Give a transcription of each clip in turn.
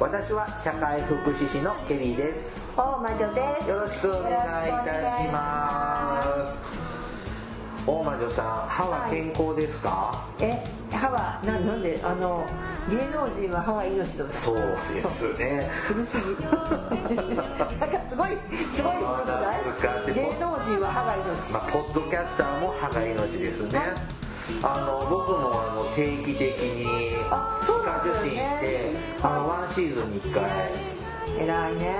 私は社会福祉士のケリーです。大魔女です。よろしくお願いいたします。大魔女さん歯は健康ですか、え歯はななんで？あの芸能人は歯が命だそうですね。古すぎ。なんかすごいすごいことない。芸能人は歯が命、まあ、ポッドキャスターも歯が命ですねあの僕もあの定期的にあ歯科受診ねしてあのワンシーズンに1回。偉いね。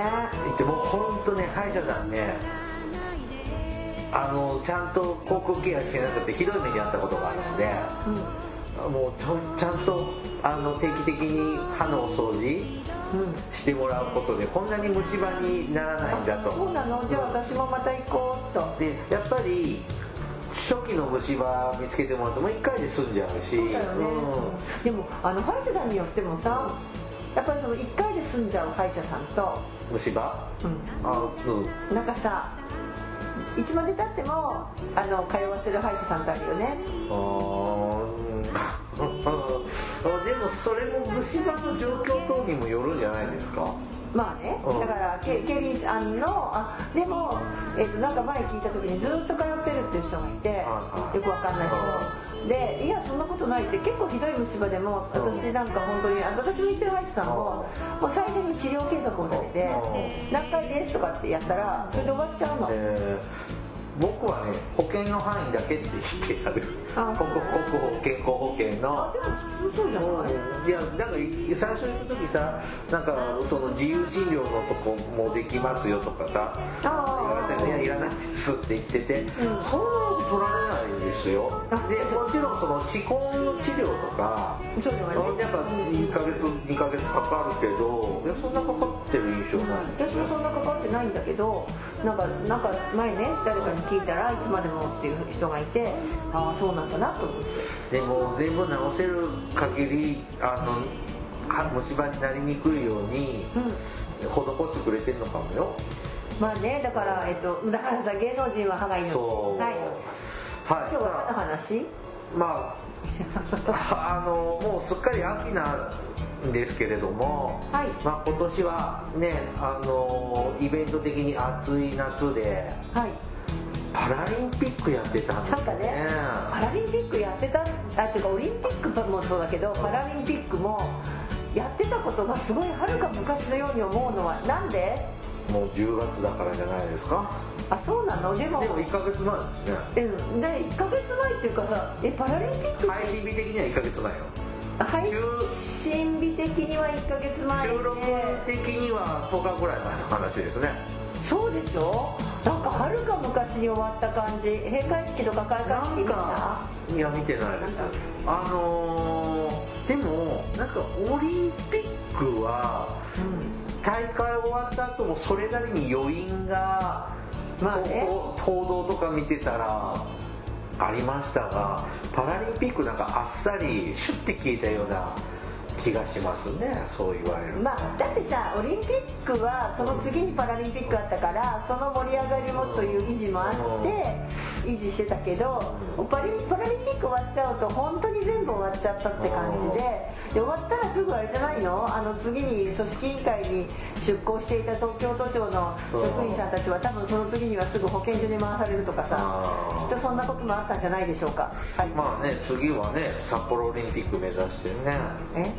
行ってもう本当ね歯医者さんねあのちゃんと口腔ケアしてなくてひどい目に遭ったことがあるので、もうちゃんちゃんとあの定期的に歯のお掃除うんうんしてもらうことでこんなに虫歯にならないんだと。そうなの？じゃあ私もまた行こうっと。でやっぱり初期の虫歯見つけてもらうともう1回で済んじゃうし。そうだよね、うん。でもあの歯医者さんによってもさやっぱりその1回で済んじゃう歯医者さんと、虫歯？うん、あうん。なんかさいつまでたってもあの通わせる歯医者さんってあるよね。あー でもそれも虫歯の状況等にもよるんじゃないですか？まあね、うん。だからケケリーさんのあでも、えっとなんか前聞いた時にずっと通ってるっていう人がいて、はいよくわかんないけど、でいやそんなことないって結構ひどい虫歯でも私なんか本当にあ私の行ってる歯医者さんももう最初に治療計画を立ててう「何回です」とかってやったらそれで終わっちゃうの、えー僕はね保険の範囲だけって言ってやる。あ。国国保健康保険あのでも普通そうじゃない、いやなんか最初行く時さなんかその自由診療のとこもできますよとかさ言われて「いやいらないです」って言ってて、ん。そんなの取られないんですよ。あでもちろんその歯根の治療とかそういうのがね。やっぱ2ヶ月2ヶ月かかるけどいやそんなかかってる印象ない。私もそんなかかってないんだけどなんかなんか前ね誰かに聞いたらいつまでもっていう人がいてああそうなんだなと思って。でも全部治せる限りあのか虫歯になりにくいようにうん。施してくれてるのかもよ。まあねだからえっとだからさ芸能人は歯が命そう。はい。はい。今日は何のさ話？あまああのもうすっかり秋なんですけれども、はい。まあ、今年はねあのイベント的に暑い夏ではいパラリンピックやってたんですなんかねパラリンピックやってたあっていうかオリンピックもそうだけどパラリンピックもやってたことがすごいはるか昔のように思うのはなんで？もう10月だからじゃないですか。あそうなの？でもでも1ヶ月前ですね。えで1ヶ月前っていうかさえパラリンピック配信日的には1ヶ月前よ。配信日的には1ヶ月前で。収録的には10日ぐらい前の話ですねそうでしょ？なんかはるか昔に終わった感じ。閉会式とか開会式見た？かいや見てないです。あのーでもなんかオリンピックはうん。大会終わった後もそれなりに余韻が、まあね。報道とか見てたらありましたがパラリンピックなんかあっさりシュッて消えたような気がしますねそう言われると。まあだってさオリンピックはその次にパラリンピックあったからその盛り上がりもという維持もあって維持してたけどパリパラリンピック終わっちゃうと本当に全部終わっちゃったって感じでで終わったらすぐあれじゃないの？あの次に組織委員会に出向していた東京都庁の職員さんたちは多分その次にはすぐ保健所に回されるとかさきっとそんなこともあったんじゃないでしょうか。はい。まあね次はね札幌オリンピック目指してね。え？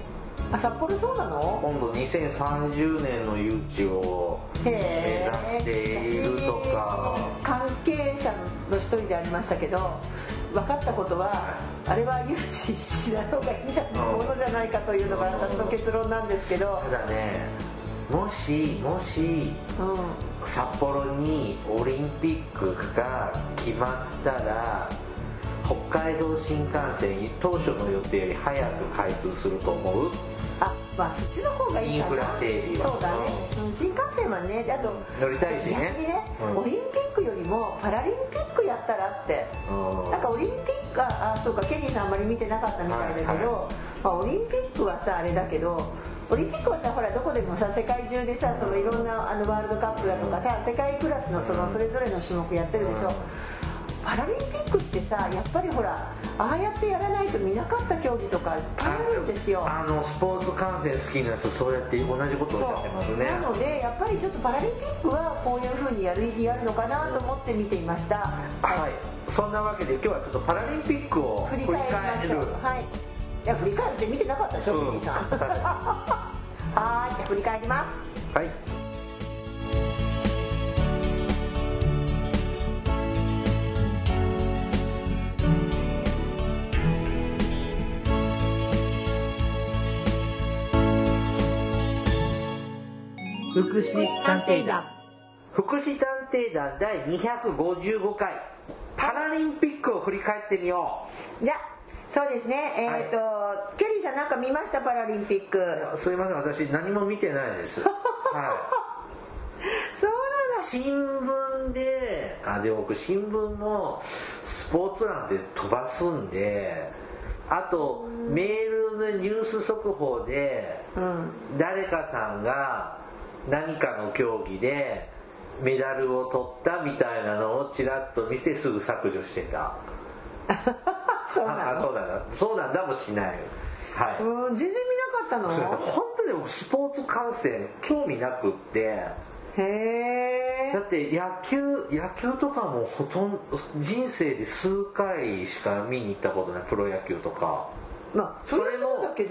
あ札幌そうなの？今度2030年の誘致を目へ指しているとか。私関係者の一人でありましたけど分かったことはあれは誘致しない方がいいんじゃないものじゃないかというのが私の結論なんですけど、ただねもしもしう札幌にオリンピックが決まったら北海道新幹線当初の予定より早く開通すると思う？あまあそっちの方がいいかな。インフラ整備は。そうだね、うん新幹線はねであと乗りたいしね。ね、うん。オリンピッククよりもパラリンピックやったらって。なんかオリンピックあそうかケリーさんあんまり見てなかったみたいだけど、はいはい、まあ、オリンピックはさあれだけどオリンピックはさほらどこでもさ世界中でさそのいろんなあのワールドカップだとかさ世界クラスのそのそれぞれの種目やってるでしょ、パラリンピックってさやっぱりほらああやってやらないと見なかった競技とかいっぱいあるんですよ。あのスポーツ観戦好きな人そうやって同じことをおっしゃってますね。なのでやっぱりちょっとパラリンピックはこういうふうにやる意義あるのかなと思って見ていました。はい、はい、そんなわけで今日はちょっとパラリンピックを振り返りましょう。はい。いや振り返って見てなかったでしょ、う。ん、さん。はい。振り返ります。はい福祉探偵団。福祉探偵団第255回。パラリンピックを振り返ってみよう。じゃそうですね。えっ、ー、と、はい、ケリーさんなんか見ましたパラリンピックすいません。私何も見てないです。はい。そうなの。新聞であでも僕新聞もスポーツ欄で飛ばすんであとメールのニュース速報で誰かさんが何かの競技でメダルを取ったみたいなのをちらっと見てすぐ削除してた。そうなんそうなんだそうなんだもしないはい。全然見なかったの？本当にスポーツ観戦興味なくって。へえだって野球野球とかもほとんど人生で数回しか見に行ったことないプロ野球とかまあ、それも誘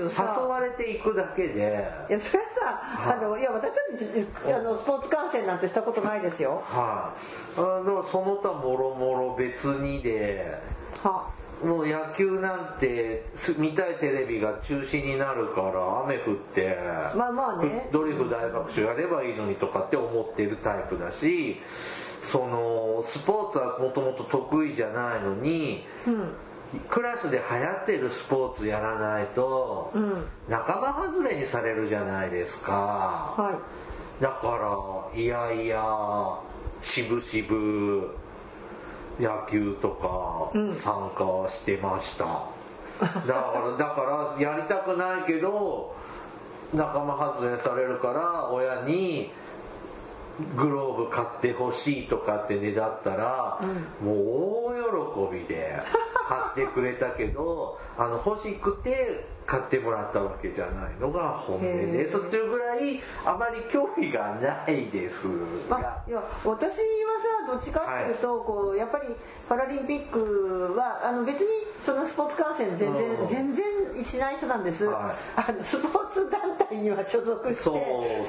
われていくだけで。いやそれはさ、あのいや私たちあのスポーツ観戦なんてしたことないですよ。はい、あ、でもその他もろもろ別にで。は。もう野球なんて見たいテレビが中止になるから雨降って。まあまあね。ドリフ大爆笑やればいいのにとかって思ってるタイプだしそのスポーツはもともと得意じゃないのに、うんクラスで流行ってるスポーツやらないと、仲間外れにされるじゃないですか、はい、だからいやいや渋々野球とか参加してました、うん、だからだからやりたくないけど仲間外れされるから親にグローブ買ってほしいとかってねだったら、うん、もう大喜びで 買ってくれたけどあの欲しくて買ってもらったわけじゃないのが本音です。っていうぐらいあまり興味がないですが、いや私はさどっちかっていうと、はい、こうやっぱりパラリンピックはあの別にそのスポーツ観戦全然、うん、全然しない人なんです、はい、あのスポーツ団体には所属して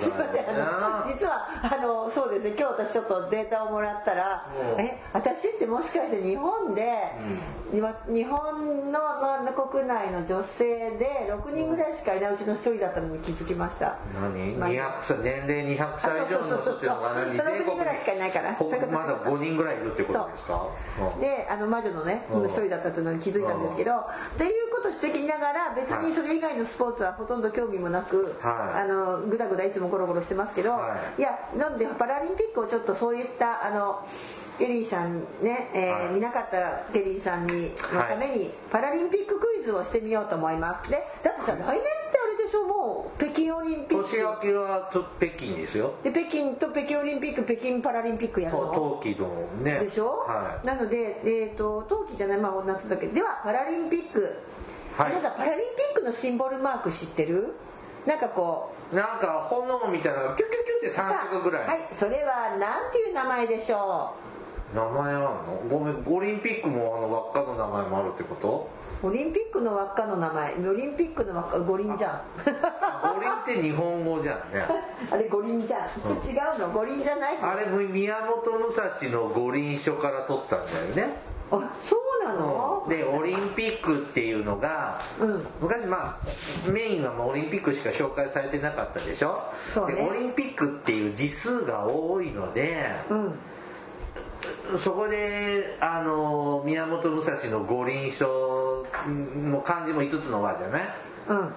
すいませんあの実はあのそうですね今日私ちょっとデータをもらったらえ私ってもしかして日本で、うん、日本の国内の女性で6人ぐらいしかいないうちの1人だったのに気づきました。何、まあ、200歳年齢200歳以上の人っていうのが何？6人ぐらいしかいないから。まだ5人ぐらいいるってことですか？であの魔女のね1人だったというのに気づいたんですけどっていうことしてきながら別にそれ以外のスポーツはほとんど興味もなく、はい、あのぐだぐだいつもゴロゴロしてますけど、はい、いやなんでパラリンピックをちょっとそういったあのケリーさんね、えー、はい、見なかったケリーさんにのためにパラリンピッククイズをしてみようと思います。でだってさ来年ってあれでしょもう北京オリンピック。年明けは北京ですよ。で北京と北京オリンピック北京パラリンピックやるの。冬季のね。でしょ、はい、なので、えーと、冬季じゃないまあ夏だけではパラリンピック。はい、皆さんパラリンピックのシンボルマーク知ってる？なんかこう。なんか炎みたいなのキュキュキュって3色ぐらい。はいそれは何ていう名前でしょう？名前あるの？ごめんオリンピックもあの輪っかの名前もあるってこと？オリンピックの輪っかの名前。オリンピックの輪っか五輪じゃん。五輪って日本語じゃんね。あれ五輪じゃん、うん、違うの？五輪じゃないあれ宮本武蔵の五輪書から取ったんだよね。あそうなの、でオリンピックっていうのが、うん、昔まあメインはもうオリンピックしか紹介されてなかったでしょ？ね、でオリンピックっていう字数が多いので、うん、そこであの宮本武蔵の五輪書の漢字も5つの輪じゃない、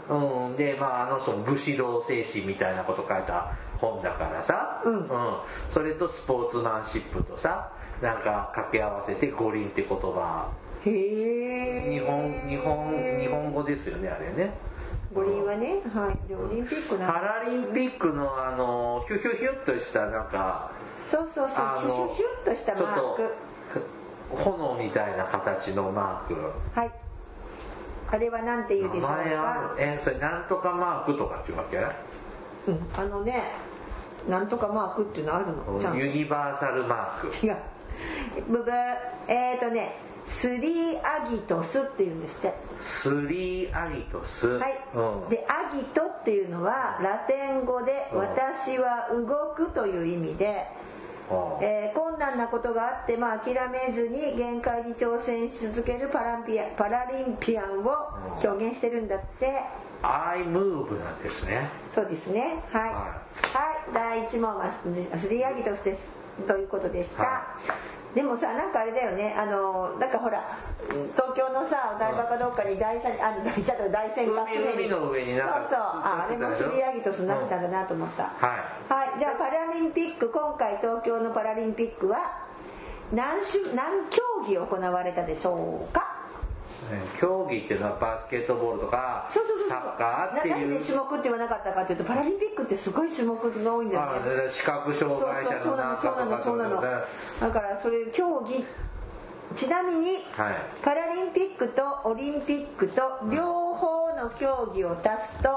うん。うん、でまああの人武士道精神みたいなこと書いた本だからさ、うん、うん、それとスポーツマンシップとさなんか掛け合わせて五輪って言葉。へえ。日本日本日本語ですよねあれね。五輪はね。はい。でオリンピックなんパラリンピックのあのヒュヒュヒュッとしたなんかそうそうそう。あのヒュッとしたマーク。炎みたいな形のマーク。はい。あれは何て言うでしょう名前あかるえそれなんとかマークとかっていうわけ？うん。あのねなんとかマークっていうのあるの？ユニバーサルマーク。違う。ブブー。えっ、ー、とねスリーアギトスっていうんですって。スリーアリトス。はい、うん、でアギトっていうのはラテン語で「うん。私は動く」という意味で、あえー困難なことがあって、まあ、諦めずに限界に挑戦し続けるパランピアパラリンピアンを表現してるんだって。アイムーブなんですね。そうですね。はい、ははい、第1問はスリーアギトスですということでした、はでもさなんかあれだよね。あのなんかほら東京のさお台場かどっかに台車あの台車と台船が海海の上にそうそう。ああれもスリーアギトスになってたんだなと思った、はい。はい、じゃあパラリンピック今回東京のパラリンピックは何種何競技行われたでしょうか？ね競技っていうのはバスケットボールとかそうそうそうサッカーってななんいう。で種目って言わなかったかっていうとパラリンピックってすごい種目が多いんだよね。あ視覚障害者のなんかそうなのとかそうなのそうなの。はだからそれ競技ちなみにい。パラリンピックとオリンピックと両方の競技を足すと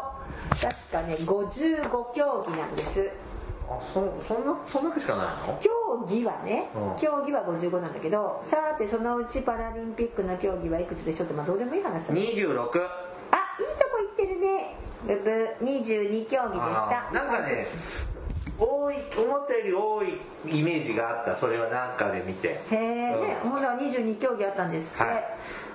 確かね55競技なんですあそそんなそんだけしかないの？競技はね、うん。競技は55なんだけどさてそのうちパラリンピックの競技はいくつでしょうってまあどうでもいい話だね。26あいいとこ行ってるね。ブブ22競技でした。なんかね多い思ったより多いイメージがあった。それはなんかで見て。へえ、うん。ね、ほら22競技あったんですって、はい。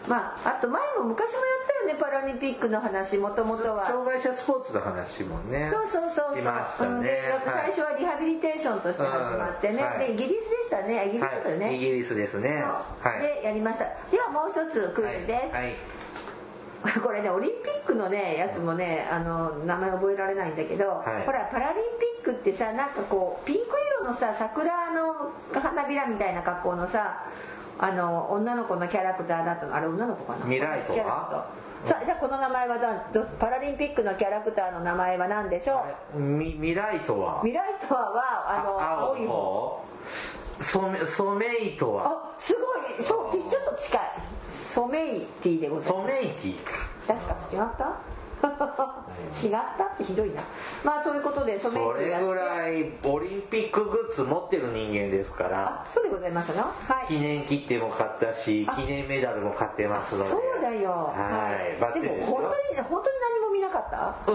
まああと前も昔もやったよねパラリンピックの話もともとは障害者スポーツの話もねそうそうそうそう。しましたうん。最初はリハビリテーションとして始まってね、うん。はい。でイギリスでしたね。イギリスだよね、はい、イギリスですね。はい。でやりました。ではもう一つクイズです、はい。はい これねオリンピックのねやつもねあの名前覚えられないんだけど、はい。ほらパラリンピックってさなんかこうピンク色のさ桜の花びらみたいな格好のさあの女の子のキャラクターだったの。あれ女の子かな？ミライトはさあじゃあこの名前はどどパラリンピックのキャラクターの名前は何でしょう？みミライトは？ミライトはあの青青い方？方。ソメソメイトは？あすごい。そうちょっと近いソメイティでございます。ソメイティか。確か違った？違った？ってひどいな。まあそういうことでソメイそれティやって。ぐらいオリンピックグッズ持ってる人間ですからあそうでございますの？はい。記念切手も買ったしあ。記念メダルも買ってますので。そうだよ。はい。バッチリですよ。でも本当に本当に何も見なかった、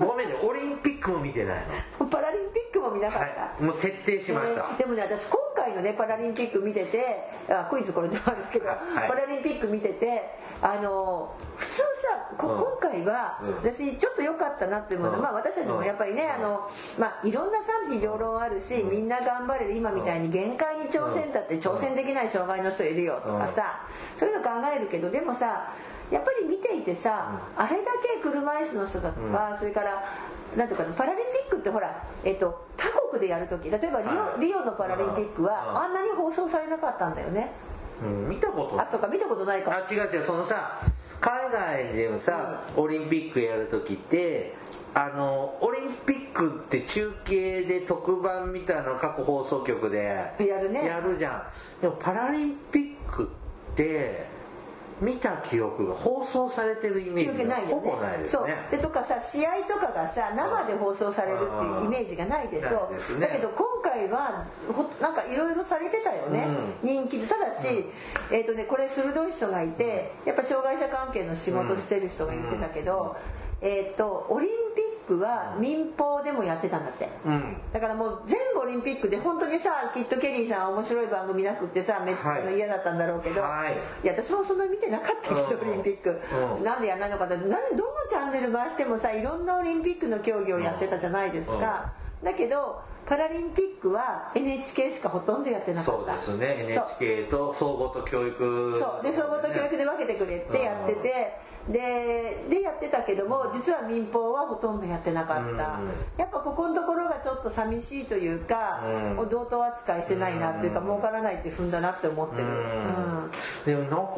うん。ごめんねオリンピックも見てないの。パラリンピックも見なかった、はい。もう徹底しました、えーでもね私今回のねパラリンピック見ててあクイズこれであるけど、はい。パラリンピック見ててあの普通さこうん。今回は、うん。私ちょっと良かったなっていうもの、うん。まあ私たちもやっぱりね、あのまあいろんな賛否両論あるし、みんな頑張れる今みたいに限界に挑戦だって挑戦できない障害の人いるよとかさ、そういうの考えるけどでもさやっぱり見ていてさ、あれだけ車椅子の人だとか、それからなんていうかなパラリンピックってほら、えっと、他国でやる時例えばリオ,、はい。リオのパラリンピックは、うんあんなに放送されなかったんだよね。うん、見たこと。あそうか見たことないか。あ違う違うそのさ海外でもさ、オリンピックやる時ってあのオリンピックって中継で特番みたいなの各放送局でやるね。やるじゃん。でもパラリンピックって見た記憶が放送されてるイメージがほぼないですそう。ねでとかさ試合とかがさ生で放送されるっていうイメージがないでしょ。だけど今回はほなんかいろいろされてたよね、人気で。ただし、えっ、とねこれ鋭い人がいてやっぱ障害者関係の仕事してる人が言ってたけど、えっ、とオリンピックは民放でもやってたんだって、うん。だからもう全部オリンピックで本当にさきっとケリーさんは面白い番組なくってさめっちはい。ゃ嫌だったんだろうけど、はい。いや私もそんな見てなかったけど、うん。オリンピック、うん。なんでやんないのかってなんでどのチャンネル回してもさいろんなオリンピックの競技をやってたじゃないですか、だけどパラリンピックは NHK しかほとんどやってなかそうったですね。そう NHK と総合と教育。そう。で総合と教育で分けてくれってやってて、ででやってたけども実は民放はほとんどやってなかった、うん。やっぱここのところがちょっと寂しいというか、うん。同等扱いしてないなっていうか、儲からないって踏んだなって思ってる、うん。うん。でもなんか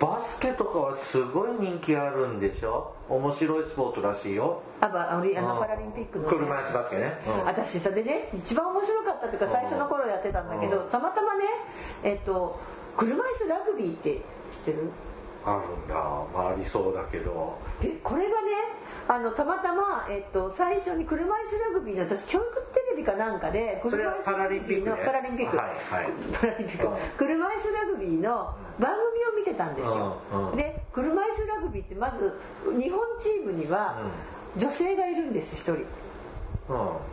バスケとかはすごい人気あるんでしょ？面白いスポーツらしいよ。あばあのパラリンピックの、ね、車椅子バスケね。うん。私さでね一番面白かったっていうか最初の頃やってたんだけどたまたまねえっと車椅子ラグビーって知ってる？あるんだ。まあありそうだけど。でこれがねあのたまたま、えっと、最初に車椅子ラグビーの私教育テレビかなんかでそれはパラリンピックね。のパラリンピック、はいはい。パラリンピック。うん車椅子ラグビーの番組を見てたんですよ、うんうん。で車椅子ラグビーってまず日本チームには女性がいるんです一人。うん。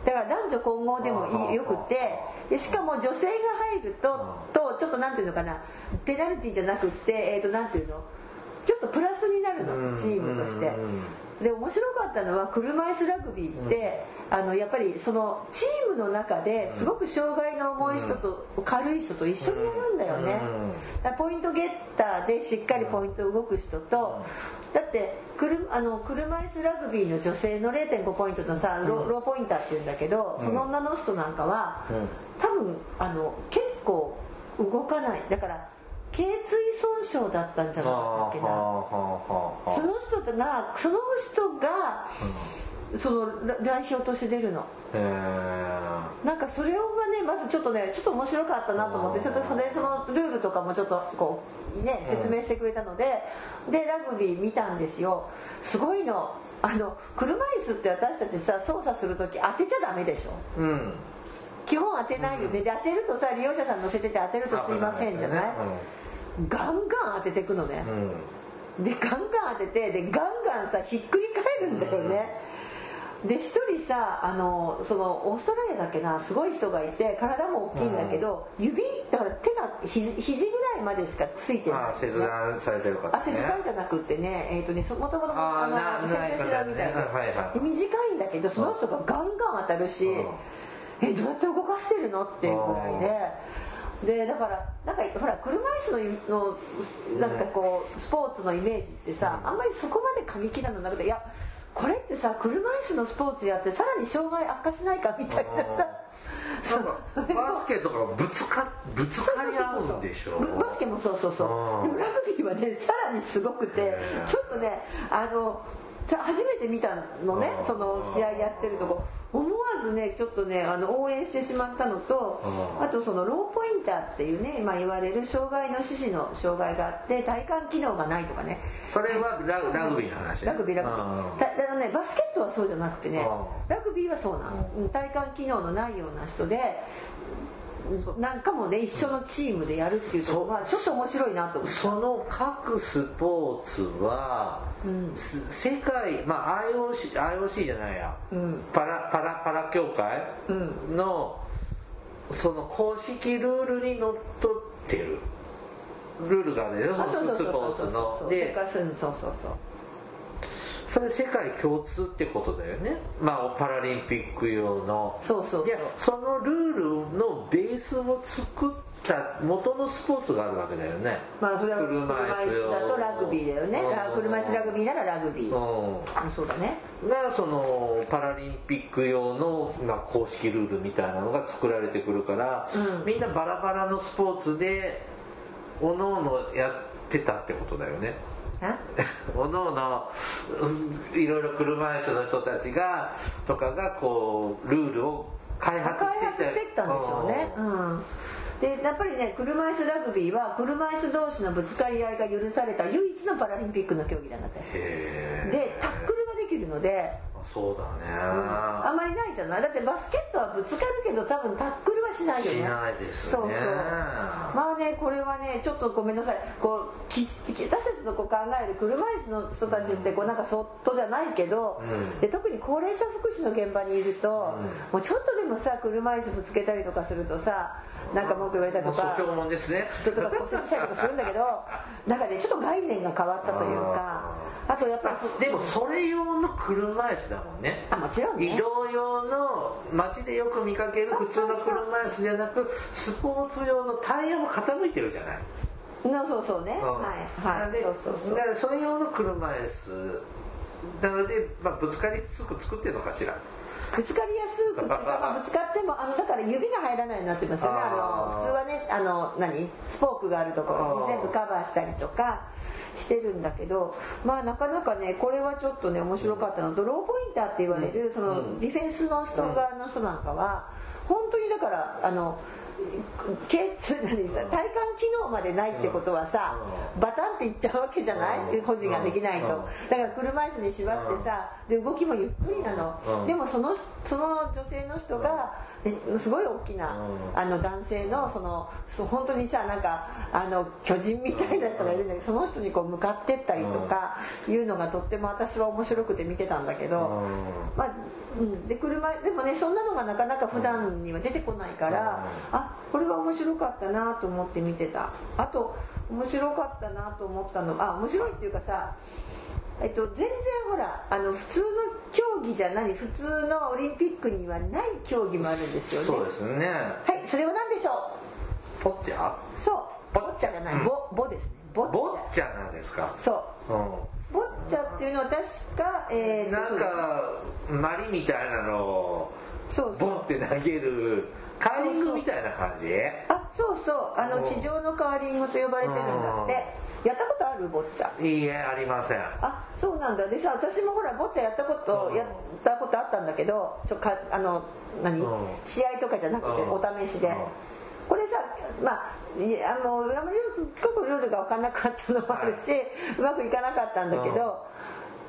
だから男女混合でもいいよくて。でしかも女性が入るととちょっとなんていうのかな。ペナルティーじゃなくってえっ、となんていうの。ちょっとプラスになるうんのチームとして。うんで面白かったのは車椅子ラグビーって、あのやっぱりそのチームの中ですごく障害の重い人と軽い人と一緒にやるんだよね。うん。ポイントゲッターでしっかりポイント動く人とだって車あの車椅子ラグビーの女性の0.5ポイントのさロ,、ローポインターっていうんだけどその女の人なんかは、うん。多分あの結構動かない。だから頸椎損傷だったんじゃなかったっけな。その人がその人がそのら代表として出るの。へなんかそれがねまずちょっとねちょっと面白かったなと思ってちょっとそれそのルールとかもちょっとこうね説明してくれたのででラグビー見たんですよ。すごいの。あの車椅子って私たちさ操作する時当てちゃダメでしょ。えうん基本当てないよね。で当てるとさ利用者さん乗せてて当てるとすいませんじゃない？ガンガン当ててくのね。うん。でガンガン当ててでガンガンさひっくり返るんだよね、で一人さあのそのオーストラリアだっけなすごい人がいて体も大きいんだけど、指だから手が肘肘ぐらいまでしかついてない。ああ切断されてる方あ切断じゃなくってねえっ、とねそもともとあのな切断切断みたいな、ねはいはいで短いんだけどその人がガンガン当たるし、えどうやって動かしてるの？っていうぐらいで。でだからなんかほら車椅子ののなんかこうスポーツのイメージってさあんまりそこまで過激なのなくていやこれってさ車椅子のスポーツやってさらに障害悪化しないかみたいなさ。なんかバスケとかぶつかぶつかり合うんでしょ？ブバスケもそうそうそう。うんでもラグビーはねさらにすごくてちょっとねあの初めて見たのねうんその試合やってるとこ。思わずねちょっとねあの応援してしまったのとうん。あとそのローポインターっていうね今言われる障害の四肢の障害があって体幹機能がないとかね。それはラグラグビーの話ね。ラグビーラグビー。たあのねバスケットはそうじゃなくてねうん。ラグビーはそうなのうん。体幹機能のないような人でなんかもね一緒のチームでやるっていうところがちょっと面白いなと思ってその各スポーツは、うん。す世界まあ IOC, IOC じゃないや、うん。パラパラパラ協会？うん。の、その公式ルールにのっとってる。ルールがあるでしょ？スポーツそうそうのでそうそうそうそれ世界共通ってことだよね。まあパラリンピック用の。そうそうそう。でそのルールのベースを作った元のスポーツがあるわけだよね。まあそれは車車椅子だとラグビーだよね。うん。ラ車椅子ラグビーならラグビー。うあそうだね。んがそのパラリンピック用の、まあ、公式ルールみたいなのが作られてくるから、うん。みんなバラバラのスポーツでおのおのやってたってことだよね。あおのおのうんいろいろ車椅子の人たちがとかがこうルールを開発開して発してったんでしょうね。うん。でやっぱりね車椅子ラグビーは車椅子同士のぶつかり合いが許された唯一のパラリンピックの競技なんだって。へえでタックルができるので。そうだね、あん。まりないじゃない？だってバスケットはぶつかるけど多分タックルははしないよね。しないですね。そうそう。まあねこれはねちょっとごめんなさい。こうき私たちのこう考える車椅子の人たちってこうなんかそっとじゃないけど、うん。で特に高齢者福祉の現場にいると、もうちょっとでもさ車椅子ぶつけたりとかするとさなんか文句言われたりとか訴訟もんですね。それとか骨折したりとかするんだけど なんかねちょっと概念が変わったというかあとやっぱりでもそれ用の車椅子だもんね。あもちろんね。移動用の街でよく見かける普通の車椅子じゃなくスポーツ用のタイヤも傾いてるじゃない。のそうそうね、うん。はい。はい。でそうそうそう。だからそれ用の車椅子なので、まあ、ぶつかりつく作ってるのかしら。ぶつかりやすく ぶつかってもあのだから指が入らないようになってますよね。あの普通はねあの何？スポークがあるところに全部カバーしたりとかしてるんだけどまあなかなかねこれはちょっとね面白かったのとローポインターって言われるそのディフェンスの人側の人なんかは本当にだからあのけつ体幹機能までないってことはさバタンっていっちゃうわけじゃない？うん。保持ができないと。だから車椅子に縛ってさで動きもゆっくりなうん。のでもそのその女性の人がえすごい大きなうん。あの男性のそのそう本当にさなんかあの巨人みたいな人がいるんだけどその人にこう向かってったりとかいうのがとっても私は面白くて見てたんだけどまあうん、で車でもねそんなのがなかなか普段には出てこないから、あこれは面白かったなと思って見てた。あと面白かったなと思ったのあ面白いっていうかさえっと、全然ほらあの普通の競技じゃない普通のオリンピックにはない競技もあるんですよね。そうですね。はいそれは何でしょポッチャ？うそう。ボッチャじゃない、うん。ボボですね。ボッチャ。なんですか？そう。うボッチャっていうのは確か、えーんなんかマリみたいなのをそうそう。ボンって投げるカーリングみたいな感じ？あそうそう。あのうん地上のカーリングと呼ばれてるんだってやったことあるボッチャ？いいえありません。あそうなんだ。でさ私もほらボッチャやったことうん。やったことあったんだけどちょかあの何、うん。試合とかじゃなくてうん。お試しで、うん。これさまあいやあのあんまりすっごくルールが分かんなかったのもあるし、うまくいかなかったんだけど、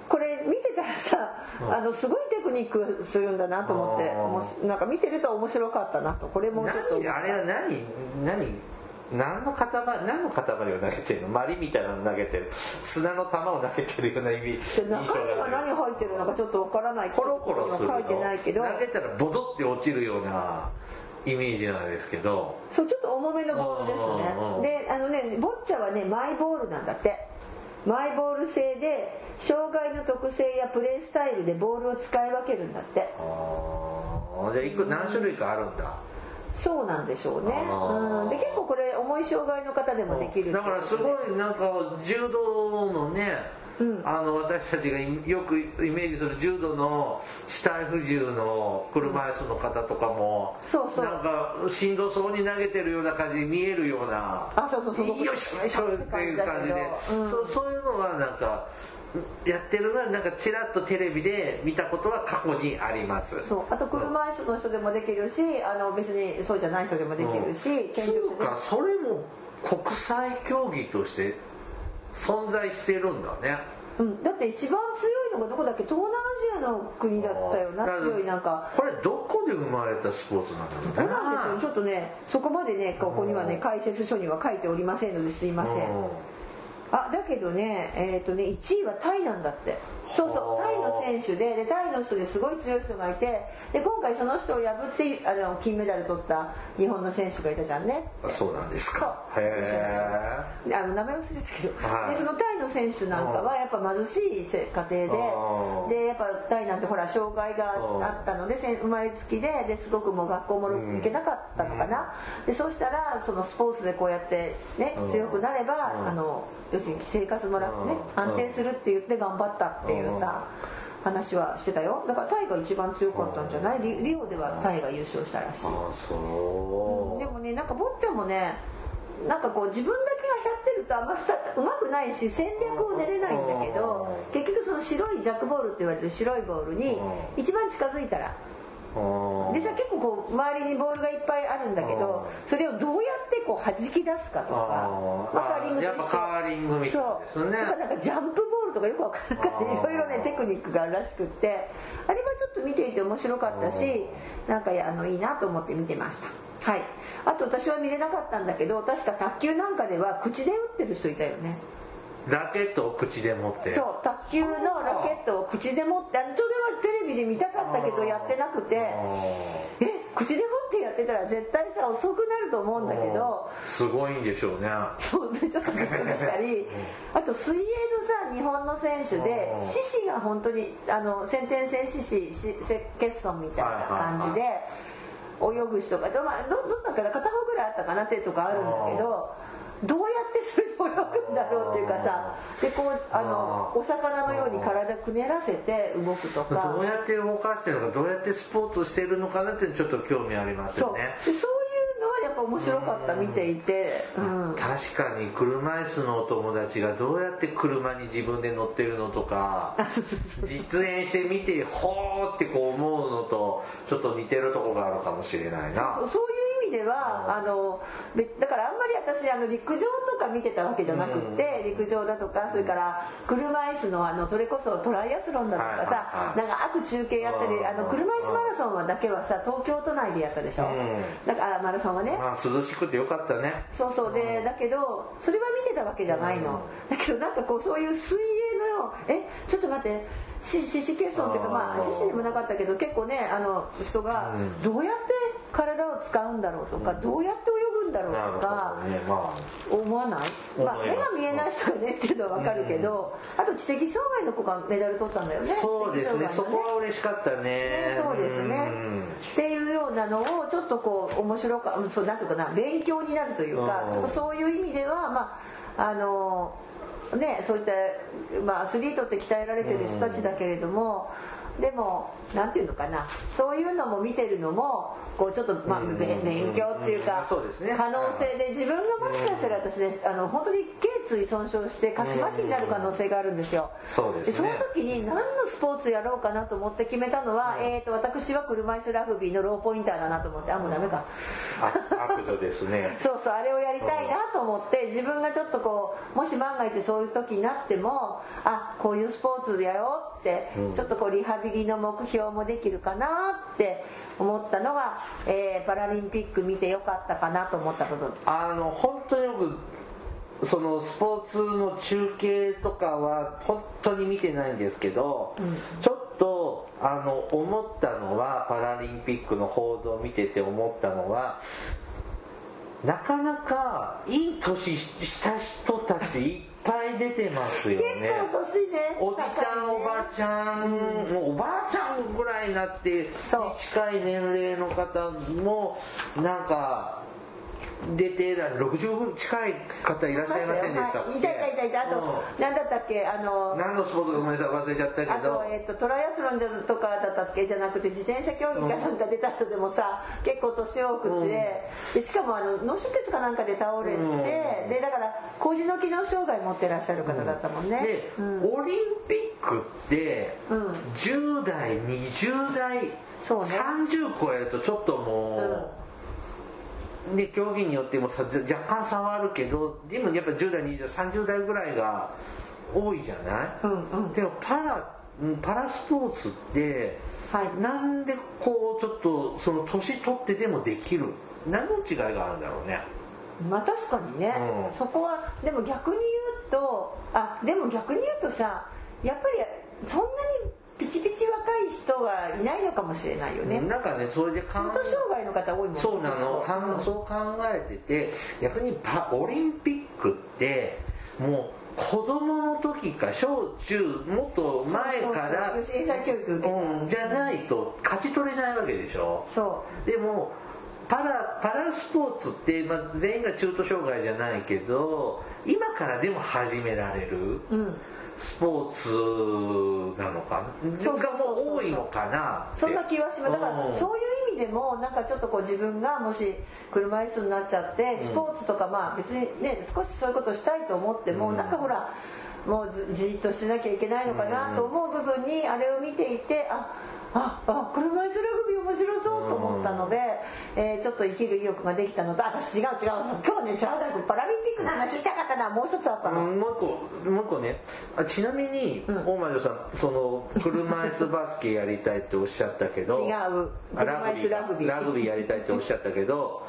これ見てたらさ、うん。あのすごいテクニックするんだなと思ってうん。なんか見てると面白かったなと。これもちょっとあれは何？何？何の塊何の塊を投げてるの？マリみたいなの投げてる。砂の球を投げてるような意味で印象中身が何入ってるのかちょっとわからないコロコロするの書いてないけど投げたらボドって落ちるようなイメージなんですけど。そうちょっと重めのボールですうんうんねであのねボッチャはねマイボールなんだって。マイボール製で障害の特性やプレースタイルでボールを使い分けるんだって。あー。じゃあいく何種類かあるんだそうなんでしょうね。うん。で結構これ重い障害の方でもできるだからすごいなんか柔道のね、うん。あの私たちがよくイメージする柔道の死体不自由の車椅子の方とかも、そうそう。なんかしんどそうに投げてるような感じに見えるようなあそうそうそう。よしよいしょっていう感じで、うん。そうそういうのはなんかやってるのはなんかちらっとテレビで見たことは過去にあります。そう。あと車椅子の人でもできるしあの別にそうじゃない人でもできるし健常そうか。それも国際競技として存在してるんだね。うん、だって一番強いのがどこだっけ？東南アジアの国だったよな。強いなんか。これどこで生まれたスポーツなんだろうね。そうなんですよ。ちょっとねそこまでねここにはね解説書には書いておりませんのですいませんあだけどねえっ、とね1位はタイなんだって。そうそうタイの選手ででタイの人ですごい強い人がいてで今回その人を破ってあの金メダル取った日本の選手がいたじゃんね。あそうなんですか。へであの名前忘れたけど、はい。でそのタイの選手なんかはやっぱ貧しいせ家庭ででやっぱタイなんてほら障害があったので生まれつきでですごくもう学校も行けなかったのかな、でそうしたらそのスポーツでこうやってねうん。強くなれば、うん。あの要するに生活も楽ねうん。安定するって言って頑張ったっていうさ話はしてたよ。だからタイが一番強かったんじゃない？リリオではタイが優勝したらしい。うでもねなんか坊ちゃんもねなんかこう自分だけがやってるとあんまふたうまくないし戦略を練れないんだけどうん。結局その白いジャックボールって言われる白いボールにうん。一番近づいたらあでさ結構こう周りにボールがいっぱいあるんだけどそれをどうやってこう弾き出すかとかカー。リングとやっぱ一緒カーリングみたいですね。そう。だからなんかジャンプボールとかよくわからなかったいろいろねテクニックがあるらしくって。あれはちょっと見ていて面白かったしなんかあのいいなと思って見てました。はい。あと私は見れなかったんだけど確か卓球なんかでは口で打ってる人いたよねラケットを口で持って。そう卓球のラケットを口で持ってそれはテレビで見たかったけどやってなくて。え口で持ってやってたら絶対さ遅くなると思うんだけど。すごいんでしょうね。そうねちょっとびっくりしたり。あと水泳のさ日本の選手でうん。獅子が本当にあの先天性獅子し欠損みたいな感じで泳ぐ人がど,、まあ、どどんなかな片方ぐらいあったかな手とかあるんだけどどうやってそれで泳ぐんだろうっていうかさでこうあのお魚のように体くねらせて動くとか。どうやって動かしてるのかどうやってスポーツしてるのかなってちょっと興味ありますよね。でそういうのはやっぱ面白かった見ていて、うん、確かに車椅子のお友達がどうやって車に自分で乗ってるのとか実演してみてほーってこう思うのとちょっと似てるとこがあるかもしれないな。そう意味ではあのべだからあんまり私あの陸上とか見てたわけじゃなくって、陸上だとかそれから車椅子のあのそれこそトライアスロンだとかさはい長く中継やったりうん。あの車椅子マラソンはだけはさ東京都内でやったでしょ、うん。だからあマラソンはね。まあ涼しくてよかったね。そうそう。でだけどそれは見てたわけじゃないの、だけどなんかこうそういう水泳のようえちょっと待ってし獅子欠損っていうかまあ獅子でもなかったけど結構ねあの人がうん。どうやって体を使うんだろうとか、どうやって泳ぐんだろうとかどね。ま思わない、まあ、目が見えない人がねっていうのは分かるけど、あと知的障害の子がメダル取ったんだよねあそうですね。そ知的障害のこは嬉しかったね。ねそうですね。うん。っていうようなのをちょっとこう面白かそうなんていうかな勉強になるというかうん。ちょっとそういう意味ではまああのねそういった、まあ、アスリートって鍛えられてる人たちだけれども、でもなんていうのかな。そういうのも見てるのもこうちょっと、まあ、勉強っていうか、可能性で自分がもしかしたら私ねあの本当に頸椎損傷して下肢麻痺になる可能性があるんですよ。そうですね。その時に何のスポーツやろうかなと思って決めたのは、えー、と私は車椅子ラグビーのローポインターだなと思ってあもうダメか。あ悪女ですね。そうそうあれをやりたいなと思って自分がちょっとこうもし万が一そういう時になってもあこういうスポーツやろうって、うん。ちょっとこうリハビリの目標もできるかなって思ったのが、えーパラリンピック見てよかったかなと思ったことあの本当によくそのスポーツの中継とかは本当に見てないんですけど、ちょっとあの思ったのはパラリンピックの報道を見てて思ったのはなかなかいい年した人たちぱい出てますよね。結構年ねおじちゃん、おばちゃん、もうおばあちゃんぐらいになって近い年齢の方もなんか出てら60近い方いらっしゃいませんでしたっけ？はい。いたいたいたいた。あと、何だったっけ？あの何のスポーツかごめんなさい忘れちゃったけあとど、えっとトライアスロンじゃとかだったっけ？じゃなくて自転車競技かなんか出た人でもさ結構年多くて、でしかもあの脳出血かなんかで倒れて、うん。でだから麹の機能障害持ってらっしゃる方だったもんね、で、うん。オリンピックってうん。10代20代、そうね。30超えるとちょっともう、ね、競技によってもさ若干差はあるけどでもやっぱ10代20代30代ぐらいが多いじゃない、うんうん。でもパラうんパラスポーツって、はい。なんでこうちょっとその年取ってでもできる？何の違いがあるんだろうね。まあ確かにね、うん。そこはでも逆に言うとあでも逆に言うとさやっぱりそんなにピチピチ若い人がいないのかもしれないよね、なんかねそれで中途障害の方多いもんね。そうなの。かんうんそう考えてて逆にパオリンピックってもう子供の時か小中もっと前からそうん、じゃないと勝ち取れないわけでしょ。そでもパラパラスポーツって、まあ、全員が中途障害じゃないけど今からでも始められる。ううんスポーツなのかそうそうそうそう。がもう多いのかなそんな気はします。だからうんそういう意味でもなんかちょっとこう自分がもし車椅子になっちゃってスポーツとかまあ別にね少しそういうことをしたいと思ってもうん。なんかほらもうずじーっとしてなきゃいけないのかなと思う部分にあれを見ていてあああ車椅子ラグビー面白そうと思ったので、えーちょっと生きる意欲ができたのと私違う違う今日ねシャーダイパラリンピックの話したかったなもう一つあったの、うんもう一個もう一個ね。あちなみに、大魔女さんその車椅子バスケやりたいっておっしゃったけど 違う。あラグビ車椅子ラグビー。ーラグビーやりたいっておっしゃったけど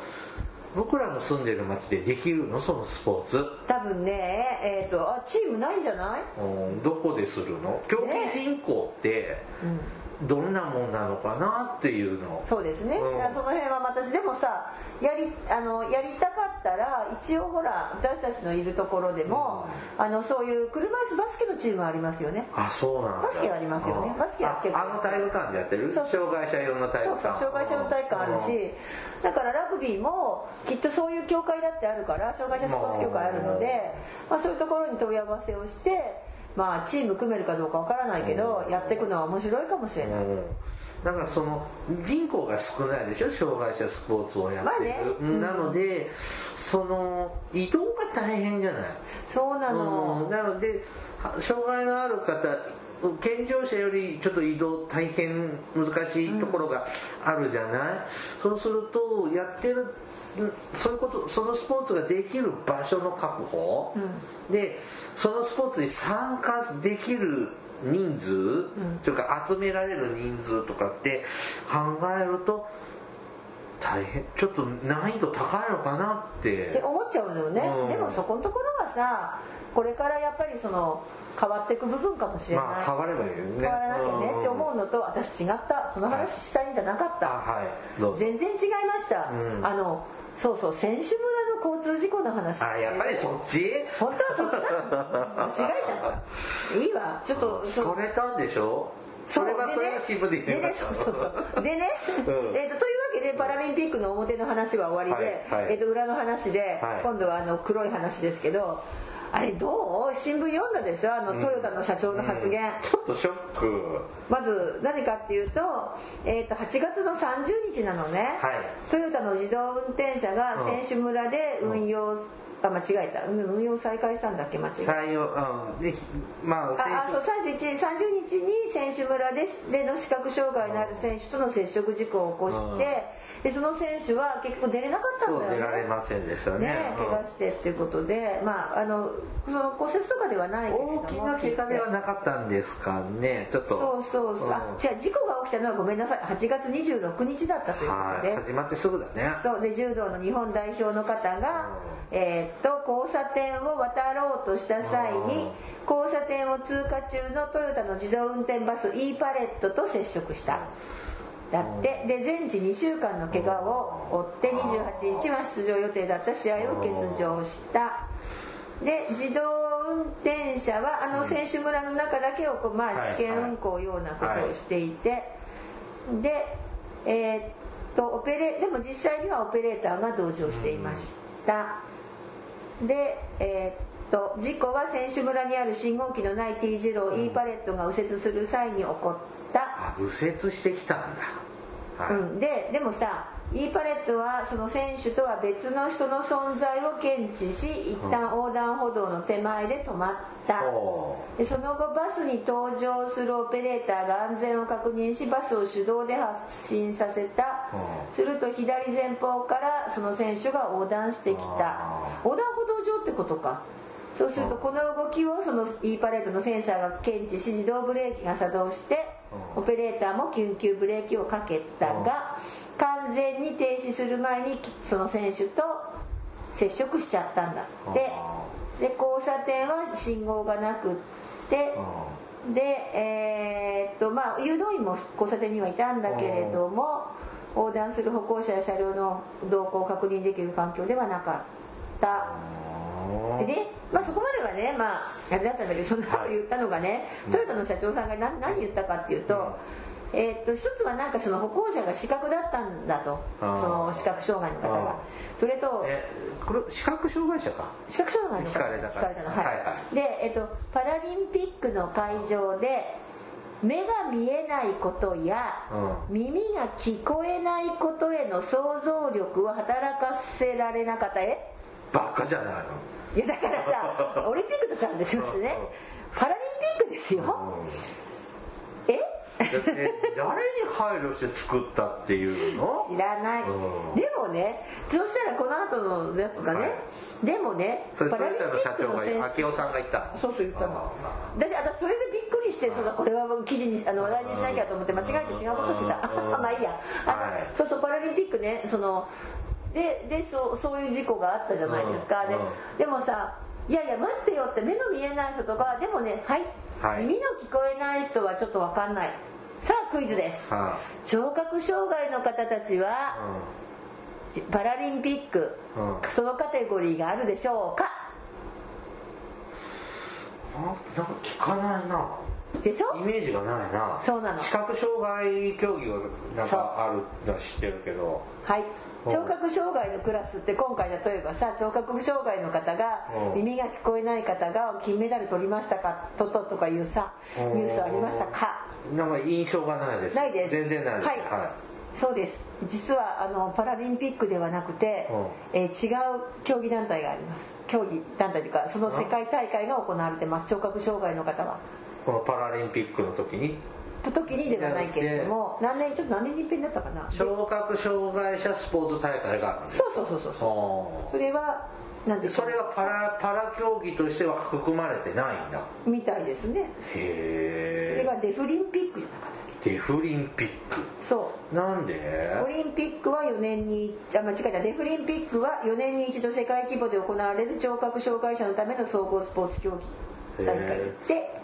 僕らの住んでる町でできるの？そのスポーツ、多分ねえっ、とあチームないんじゃない？うん、どこでするの？競技人口ってどんなもんなのかなっていうの。そうですね、うん。その辺は私でもさやりあのやりたかったら一応ほら私たちのいるところでも、あのそういう車椅子バスケのチームありますよね。あそうなんだ。バスケはありますよね。あバスケは結構ああの体育館でやってる？障害者用の体育館。障害者の体育館あるし。だからラグビーもきっとそういう協会だってあるから障害者スポーツ協会あるので、まあ、そういうところに問い合わせをしてまあチーム組めるかどうかわからないけどやっていくのは面白いかもしれない。うん。だからその人口が少ないでしょ？障害者スポーツをやってる、まあね。うん。なのでその移動が大変じゃない？そうなの、うん。なのでは障害のある方健常者よりちょっと移動大変難しいところがあるじゃない、そうするとやってるんそういうことそのスポーツができる場所の確保、でそのスポーツに参加できる人数、というか集められる人数とかって考えると大変ちょっと難易度高いのかなって。って思っちゃうのよね、うん。でもそこのところはさこれからやっぱりその変わっていく部分かもしれない、まあ変わればいいよね。変わらなきゃねって思うのと私違った。その話したいんじゃなかった、あはい。どうぞ。全然違いました、うん。あのそうそう選手村の交通事故の話。あやっぱりそっち？本当はそっち。だ間違えちゃった。いいわ。ちょっとそそれたんでしょ？それはそれは新聞で言いましでねそう。そうそう。でね、うん。えーとというわけでパラリンピックの表の話は終わりで、はいはい。えーと裏の話で、はい。今度はあの黒い話ですけどあれどう？新聞読んだでしょ？あの、トヨタの社長の発言、ちょっとショック。まず何かっていうと,、えー、と8月の30日なのね、はい。トヨタの自動運転車が選手村で運用、あ間違えた。うん運用再開したんだっけ？間違えた。採用うん。でまあ選ああそう31日30日に選手村ででの視覚障害のある選手との接触事故を起こしてでその選手は結局出れなかったんだよね。出られませんでしたね。ね怪我してっていうことでまああのその骨折とかではない大きな怪我ではなかったんですかね。ちょっと。そうそうそう、あじゃあ事故が起きたのはごめんなさい。8月26日だったということで。はい。始まってすぐだね。そう。で柔道の日本代表の方が、えーっと交差点を渡ろうとした際に交差点を通過中のトヨタの自動運転バス e パレットと接触しただって。で全治2週間の怪我を負って28日は出場予定だった試合を欠場した。で自動運転車はあの選手村の中だけをこう、まあ、はい。試験運行ようなことをしていて、でえーっとオペレでも実際にはオペレーターが同乗していました、でえーっと事故は選手村にある信号機のない T 字路を E パレットが右折する際に起こった、あ右折してきたんだ。はい。うん、ででもさ E パレットはその選手とは別の人の存在を検知し一旦横断歩道の手前で止まった、おでその後バスに搭乗するオペレーターが安全を確認しバスを手動で発進させた。う。んすると左前方からその選手が横断してきた。あ横断歩道上ってことか。そうするとこの動きをその E パレートのセンサーが検知し自動ブレーキが作動してうんオペレーターも緊急ブレーキをかけたが完全に停止する前にその選手と接触しちゃったんだって。あで交差点は信号がなくって。でえーっとまあ誘導員も交差点にはいたんだけれども横断する歩行者や車両の動向を確認できる環境ではなかったでね、まあ、そこまではねまああれだったんだけどその後言ったのがね、トヨタの社長さんが何何言ったかっていうと、えーっと一つはなんかその歩行者が視覚だったんだと。その視覚障害の方あがそれとえこれ視覚障害者か？視覚障害の方。聞かれたから。聞かれたの。はい、はいはいで、えっと、パラリンピックの会場で目が見えないことや、う耳が聞こえないことへの想像力を働かせられなかった。え？バカじゃないの？いやだからさオリンピックとさんですよね。パラリンピックですよ。え？誰に配慮して作ったっていうの？知らない、うん。でもねそしたらこの後のやつがね、はい。でもねそれトヨタの社長が選手明夫さんが言った。そうそう言ったの。私私それでびっくりしてそうだこれは記事にあの話題にしなきゃと思って間違えて違うことしてた。まあいいや。あの、はい。そうそうパラリンピックねそのででそうそういう事故があったじゃないですか、でもさいやいや待ってよって目の見えない人とかでもねはい、はい。耳の聞こえない人はちょっと分かんない。さあクイズです。は聴覚障害の方たちは、あパラリンピック、うん。そのカテゴリーがあるでしょうか？なんか聞かないな。でしょ？イメージがないな。そうなの。視覚障害競技はなんかあるのは知ってるけど。はい。うん聴覚障害のクラスって今回例えばさ聴覚障害の方がうん。耳が聞こえない方が金メダル取りましたか？とととかいうさニュースありましたか？なんか印象がないです。ないです。全然ないです。はい。そうです。実はあのパラリンピックではなくて、えー違う競技団体があります。競技団体というかその世界大会が行われてます。聴覚障害の方は。このパラリンピックの時に？と時にではないけれども何年ちょっと何年に一遍だったかな。でそう聴覚障害者スポーツ大会があるんですそうそうそうそうそれは何でしょそうれがパラパラ競技としては含まれてないんだ。みたいですね。それへえがデフリンピックじゃなかったっデフリンピッけそクなんで？うオリンピックは4年にあ間違えた。デフリンピックは4年に一度世界規模で行われる聴覚障害者のための総合スポーツ競技大会で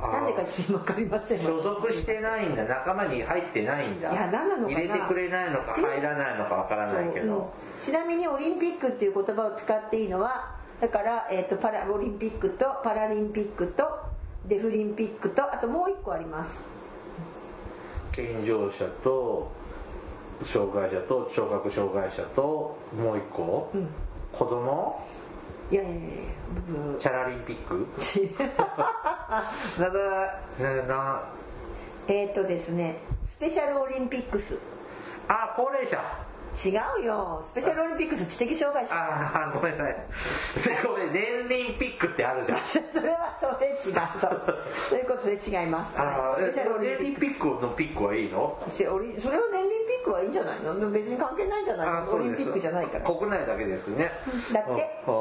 なんでかちょっと分かりません所属してないんだ。仲間に入ってないんだ。いや何なのかな。入れてくれないのか入らないのかわからないけうん。どちなみにオリンピックっていう言葉を使っていいのはだから、えー、とパラオリンピックとパラリンピックとデフリンピックとあともう一個あります。健常者と障害者と聴覚障害者ともう一個、ん。子供？いやいやいやブブーチャラリンピック？ブブーえーな。えっ、とですねスペシャルオリンピックス。あ高齢者違うよ。スペシャルオリンピックス知的障害者。あーごめんなさい。ごめん年輪ピックってあるじゃん。それはそれ違う。そうということで違います。あースペシャルオリンピック輪ピックのピックはいいの？それは年輪ピックはいいんじゃないの？別に関係ないんじゃないオリンピックじゃないから。国内だけですねだってうん。あ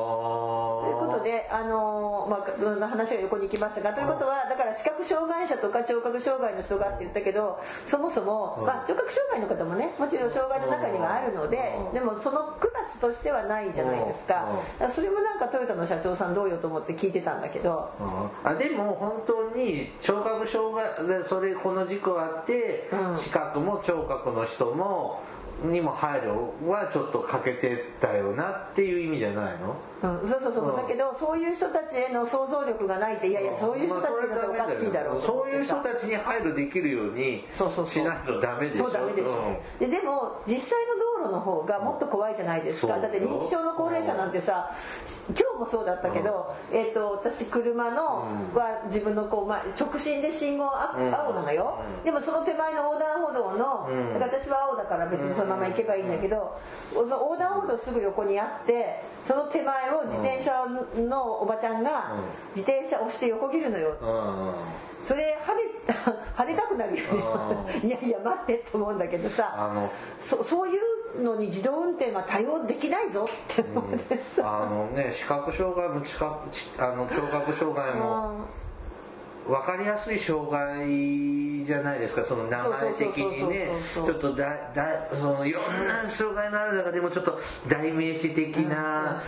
ーということで、あのーまあ、どんな話が横に行きましたがということはだから視覚障害者とか聴覚障害の人がって言ったけどそもそも、まあ、聴覚障害の方もねもちろん障害の中にはあるのででもそのクラスとしてはないじゃないですか。それもなんかトヨタの社長さんどうよと思って聞いてたんだけど。あでも本当に聴覚障害でそれこの事故あって、うん。視覚も聴覚の人もにも配慮はちょっと欠けてたよなっていう意味じゃないの？うん、そうそうそうそう、うん。だけどそういう人たちへの想像力がないっていやいやそういう人たちだっておかしいだろうとそういう人たちに配慮できるようにしないとダメでしょ？そうダメでしょ、ででも実際の道路の方がもっと怖いじゃないですか、だって認知症の高齢者なんてさ今日もそうだったけど、えー、と私車の、は自分のこう、まあ、直進で信号青なのよ、うん。でもその手前の横断歩道の、うん。だから私は青だから別にそのまま行けばいいんだけど、その横断歩道すぐ横にあってその手前を自転車のおばちゃんが自転車押して横切るのよ、うんうん。それ跳ね 跳ねたくなるよ。ね いやいや待ってと思うんだけどさあの。そそういうのに自動運転は対応できないぞって思ってさ、あのね視覚障害もあの聴覚障害も分かりやすい障害じゃないですかその名前的にね。ちょっとだだそのいろんな障害のある中でもちょっと代名詞的な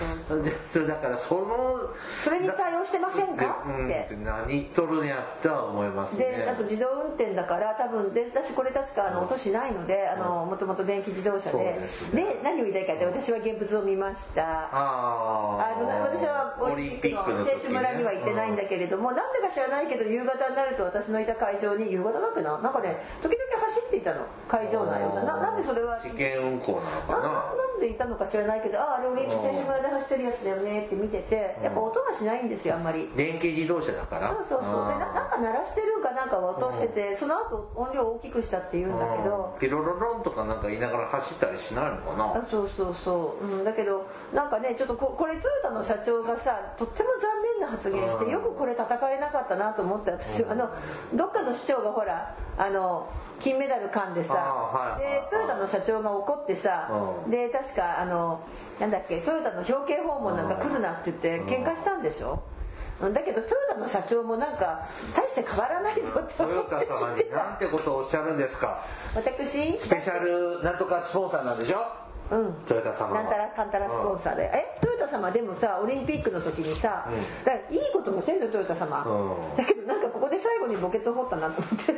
だからそのそれに対応してませんか？うんって。何言っとるんやっては思いますね。であと自動運転だから多分で私これ確かあの音しないのでもともと電気自動車で。ですね。で何を言いたいかって私は現物を見ました。ああの私はオリンピックの選手村には行ってないんだけれども、なんでか知らないけど夕方になると私のいた会場に夕方だっけななんかね時々走っていたの。会場内を。ななんでそれは。試験運行なのかな。ななんでいたのか知らないけどああれオリンピック選手村で走ってるやつだよねって見ててやっぱ音がしないんですよあんまり。電気自動車だから。そうそうそう。でななんか鳴らしてるなんかは落としてて、その後音量を大きくしたって言うんだけど、ピロロロンとかなんか言いながら走ったりしないのかな？あそうそうそう、うん、だけどなんかねちょっとここれトヨタの社長がさとっても残念な発言してよくこれ叩かれなかったなと思って私あのどっかの市長がほらあの金メダル噛んでさ、あはい。でトヨタの社長が怒ってさ、うん。で確かあのなんだっけトヨタの表敬訪問なんか来るなって言って喧嘩したんでしょ、うんだけどトヨタの社長もなんか大して変わらないぞってトヨ思って。タ様になんてことをおっしゃるんですか。私スペシャルなんとかスポンサーなんでしょ。うん。トヨタ様は。なんたらかんたらスポンサーで、えトヨタ様でもさオリンピックの時にさ、うん。だいいこともしてんのよトヨタ様、うん。だけどなんかここで最後に墓穴掘ったなと思って、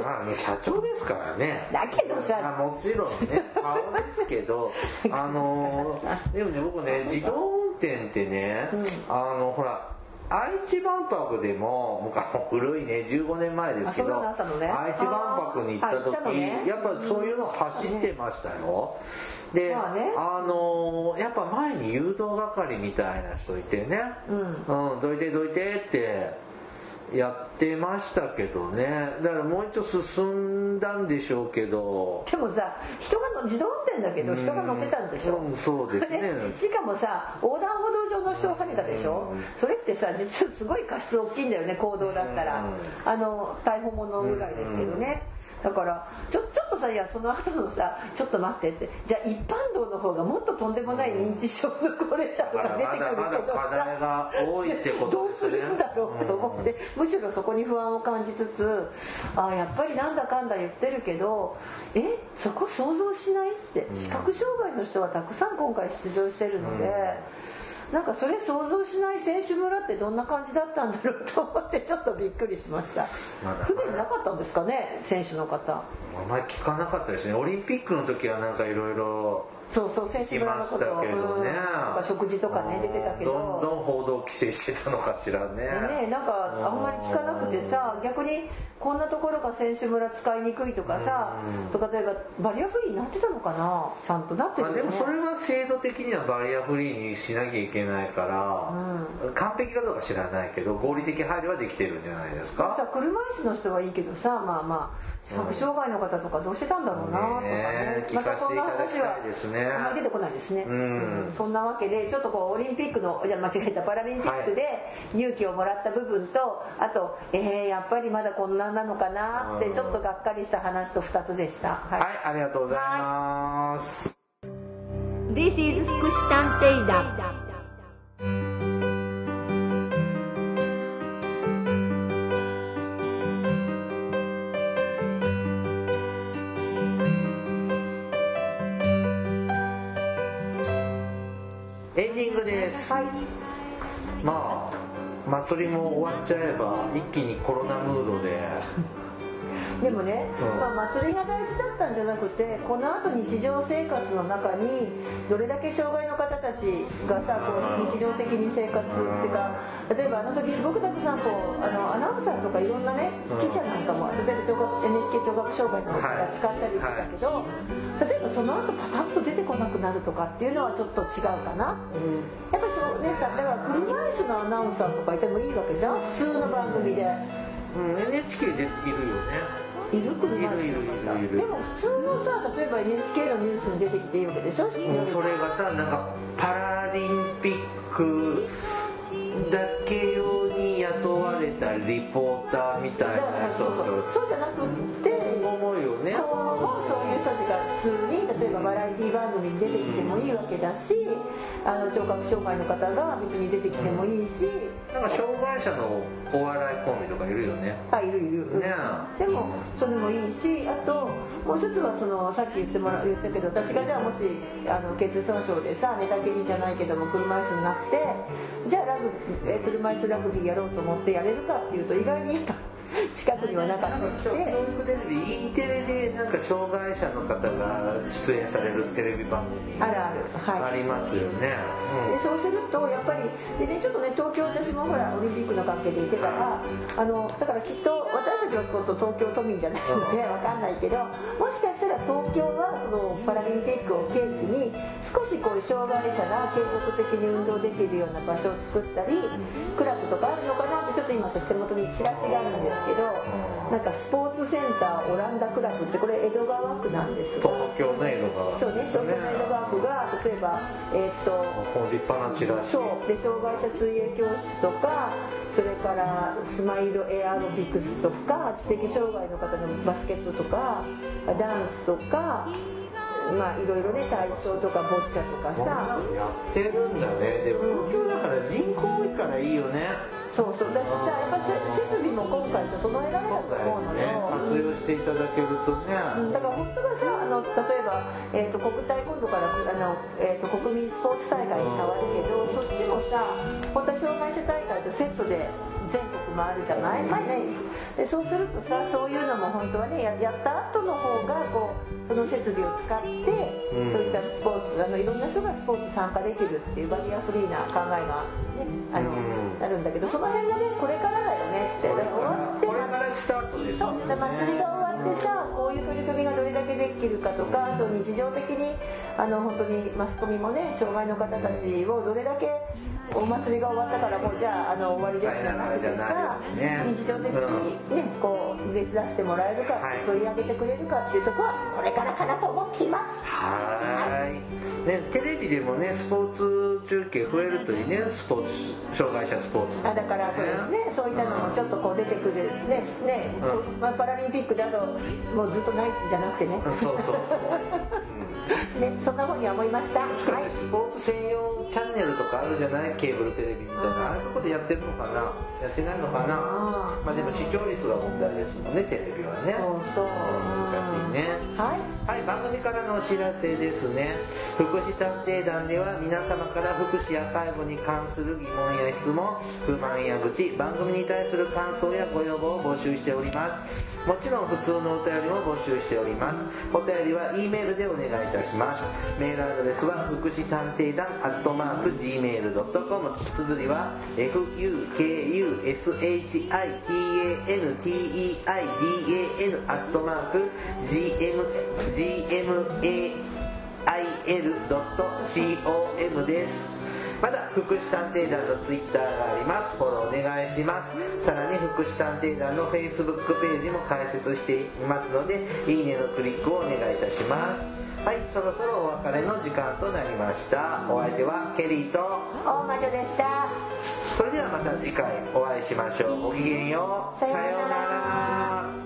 まあね社長ですからね。だけどさ。あもちろんね顔ですけど あのーでもね僕ね自動運転ってね、あのほら愛知万博でももうあの古いね15年前ですけどね。愛知万博に行った時、ね。やっぱそういうの走ってましたよ、で、まあね。あのーやっぱ前に誘導係みたいな人いてね。うん、どいてどいてってやってましたけどね。だからもう一度進んだんでしょうけど。でもさ人がの自動運転だけど人が乗ってたんでしょ、うんそうですね。しかもさ横断歩道上の人をはねたでしょ、それってさ実はすごい過失大きいんだよね行動だったら、あの逮捕者ぐらいですけどね、だからちょちょっとさいやその後のさちょっと待ってって。じゃあ一般道の方がもっととんでもない認知症の高齢者とか出てくるけど課題が多いってことどうでするんだろうと思って、むしろそこに不安を感じつつあやっぱりなんだかんだ言ってるけどえそこ想像しないって。視覚障害の人はたくさん今回出場してるので。なんかそれ想像しない選手村ってどんな感じだったんだろうと思ってちょっとびっくりしました。不便なかったんですかね選手の方。あんまり聞かなかったですね。オリンピックの時はなんかいろいろそうそう選手村のことねうん。なんか食事とかね出てたけど。どんどん報道規制してたのかしらね。でねなんかあんまり聞かなくてさ逆にこんなところが選手村使いにくいとかさとか例えばバリアフリーになってたのかな？ちゃんとなってまあ、るよね。でもそれは制度的にはバリアフリーにしなきゃいけないから、完璧かどうか知らないけど合理的配慮はできてるんじゃないですか？さ車椅子の人はいいけどさまあまあ視覚障害の方とかどうしてたんだろうなとかね。またそんな話はあんまり出てこないですね、ん。うん。そんなわけでちょっとこうオリンピックのじゃあ間違えたパラリンピックで勇気をもらった部分とあとえー、やっぱりまだこんななのかなってちょっとがっかりした話と2つでした。はい。はいありがとうございます、This is 福祉探偵団。ディングです、はいまあ祭りも終わっちゃえば一気にコロナムードででもね、うん。まあ、祭りが大事だったんじゃなくてこの後日常生活の中にどれだけ障害の方たちがさこう日常的に生活っていうか例えばあの時すごくたくさんこうあのアナウンサーとかいろんなね記者なんかも例えば聴覚 NHK 聴覚障害の方が使ったりしてたけど、例えばその後パタッと出てこなくなるとかっていうのはちょっと違うかな、やっぱりそうねさだから車椅子のアナウンサーとかいてもいいわけじゃん。普通の番組で。うん、NHK でいるよねいる車でも普通のさ例えば NHK のニュースに出てきていいわけでしょ、それがさなんかパラリンピックだけ用に雇われたリポーターみたいなさそうじゃなくって思うよね。そういう人たちが普通に例えばバラエティ番組に出てきてもいいわけだしあの聴覚障害の方が別に出てきてもいいし。なんか障害者のお笑いコンビとかいるよね。あいるいる、ね。でもそれもいいしあともう一つはそのさっき言ってもら言ったけど私がじゃあもしあの血損傷でさ寝たきりじゃないけども車椅子になってじゃあラグえ車椅子ラグビーやろうと思ってやれるかっていうと意外に近くにはなかったりし教て育テレビ E テレでなんか障害者の方が出演されるテレビ番組ありますよね、でそうするとやっぱりでねちょっとね東京私もほらオリンピックの関係で行ってからあのだからきっと私な状況と東京都民じゃないのでわかんないけどもしかしたら東京はそのパラリンピックを契機に少しこういう障害者が継続的に運動できるような場所を作ったりクラブとかあるのかなってちょっと今私手元にチラシがあるんですけどなんかスポーツセンターオランダクラブってこれ江戸川区なんですが。東京の江戸川そうね東京の江戸川区が例えばえーっと立派なチラシそうで障害者水泳教室とかそれからスマイルエアロビクスとか知的障害の方のバスケットとかダンスとかまあいろいろね体操とかボッチャとかさ。やってるんだね。でも東京だから人口多いからいいよね。そうそう。だしさやっぱせ設備も今回整えられたと思うのねよ活用していただけるとね。うん。だから本当はさあの例えば、えー、と国体今度からあの、えー、と国民スポーツ大会に変わるけどそっちもさ本当は障害者大会とセットで全国回るじゃない、まあね、でそうするとさそういうのも本当はねややった後の方がこうその設備を使って、うん。そういったスポーツあのいろんな人がスポーツ参加できるっていうバリアフリーな考えが、ねあのうんなるんだけどその辺がねこれからだよねって。終わらってこれからスタートですそよねうで祭りが終わってさこういう取り組みがどれだけできるかとかあと日常的にあの本当にマスコミもね障害の方たちをどれだけお祭りが終わったからもうじゃああの終わりですじゃなね。日常的にね、こう別出してもらえるか、はい。取り上げてくれるかっていうところはこれからかなと思っています。はーい、ね、テレビでもねスポーツ中継増えるといいね。スポーツ障害者スポーツあだからそうですね。そういったのもちょっとこう出てくる。ねね、うん。まあ、パラリンピックだともうずっとないんじゃなくてね、うんそうそうそう、う んねそんなふうに思いました。はい。しスポーツ専用チャンネルとかあるじゃないケーブルテレビみたいな、ああいうとこでやってるのかなやってないのかな、あまあでも視聴率が問題ですもんねテレビはね。そうそう。難しいね。はい。はい、番組からのお知らせですね。福祉探偵団では皆様から福祉や介護に関する疑問や質問、不満や愚痴、番組に対する感想やご要望を募集しております。もちろん普通のお便りも募集しております。お便りは E メールでお願いいたします。たします。メールアドレスは福祉探偵団アットマーク Gmail.com 綴りは fukushitanteidan アットマーク gmail.com です。まだ福祉探偵団のツイッターがあります。フォローお願いします。さらに福祉探偵団の Facebook ページも開設していますのでいいねのクリックをお願いいたします。はいそろそろお別れの時間となりました。お相手はケリーと。大魔女でした。それではまた次回お会いしましょう。ごきげんよう。さようなら。さようなら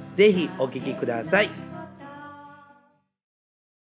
ぜひお聴きください。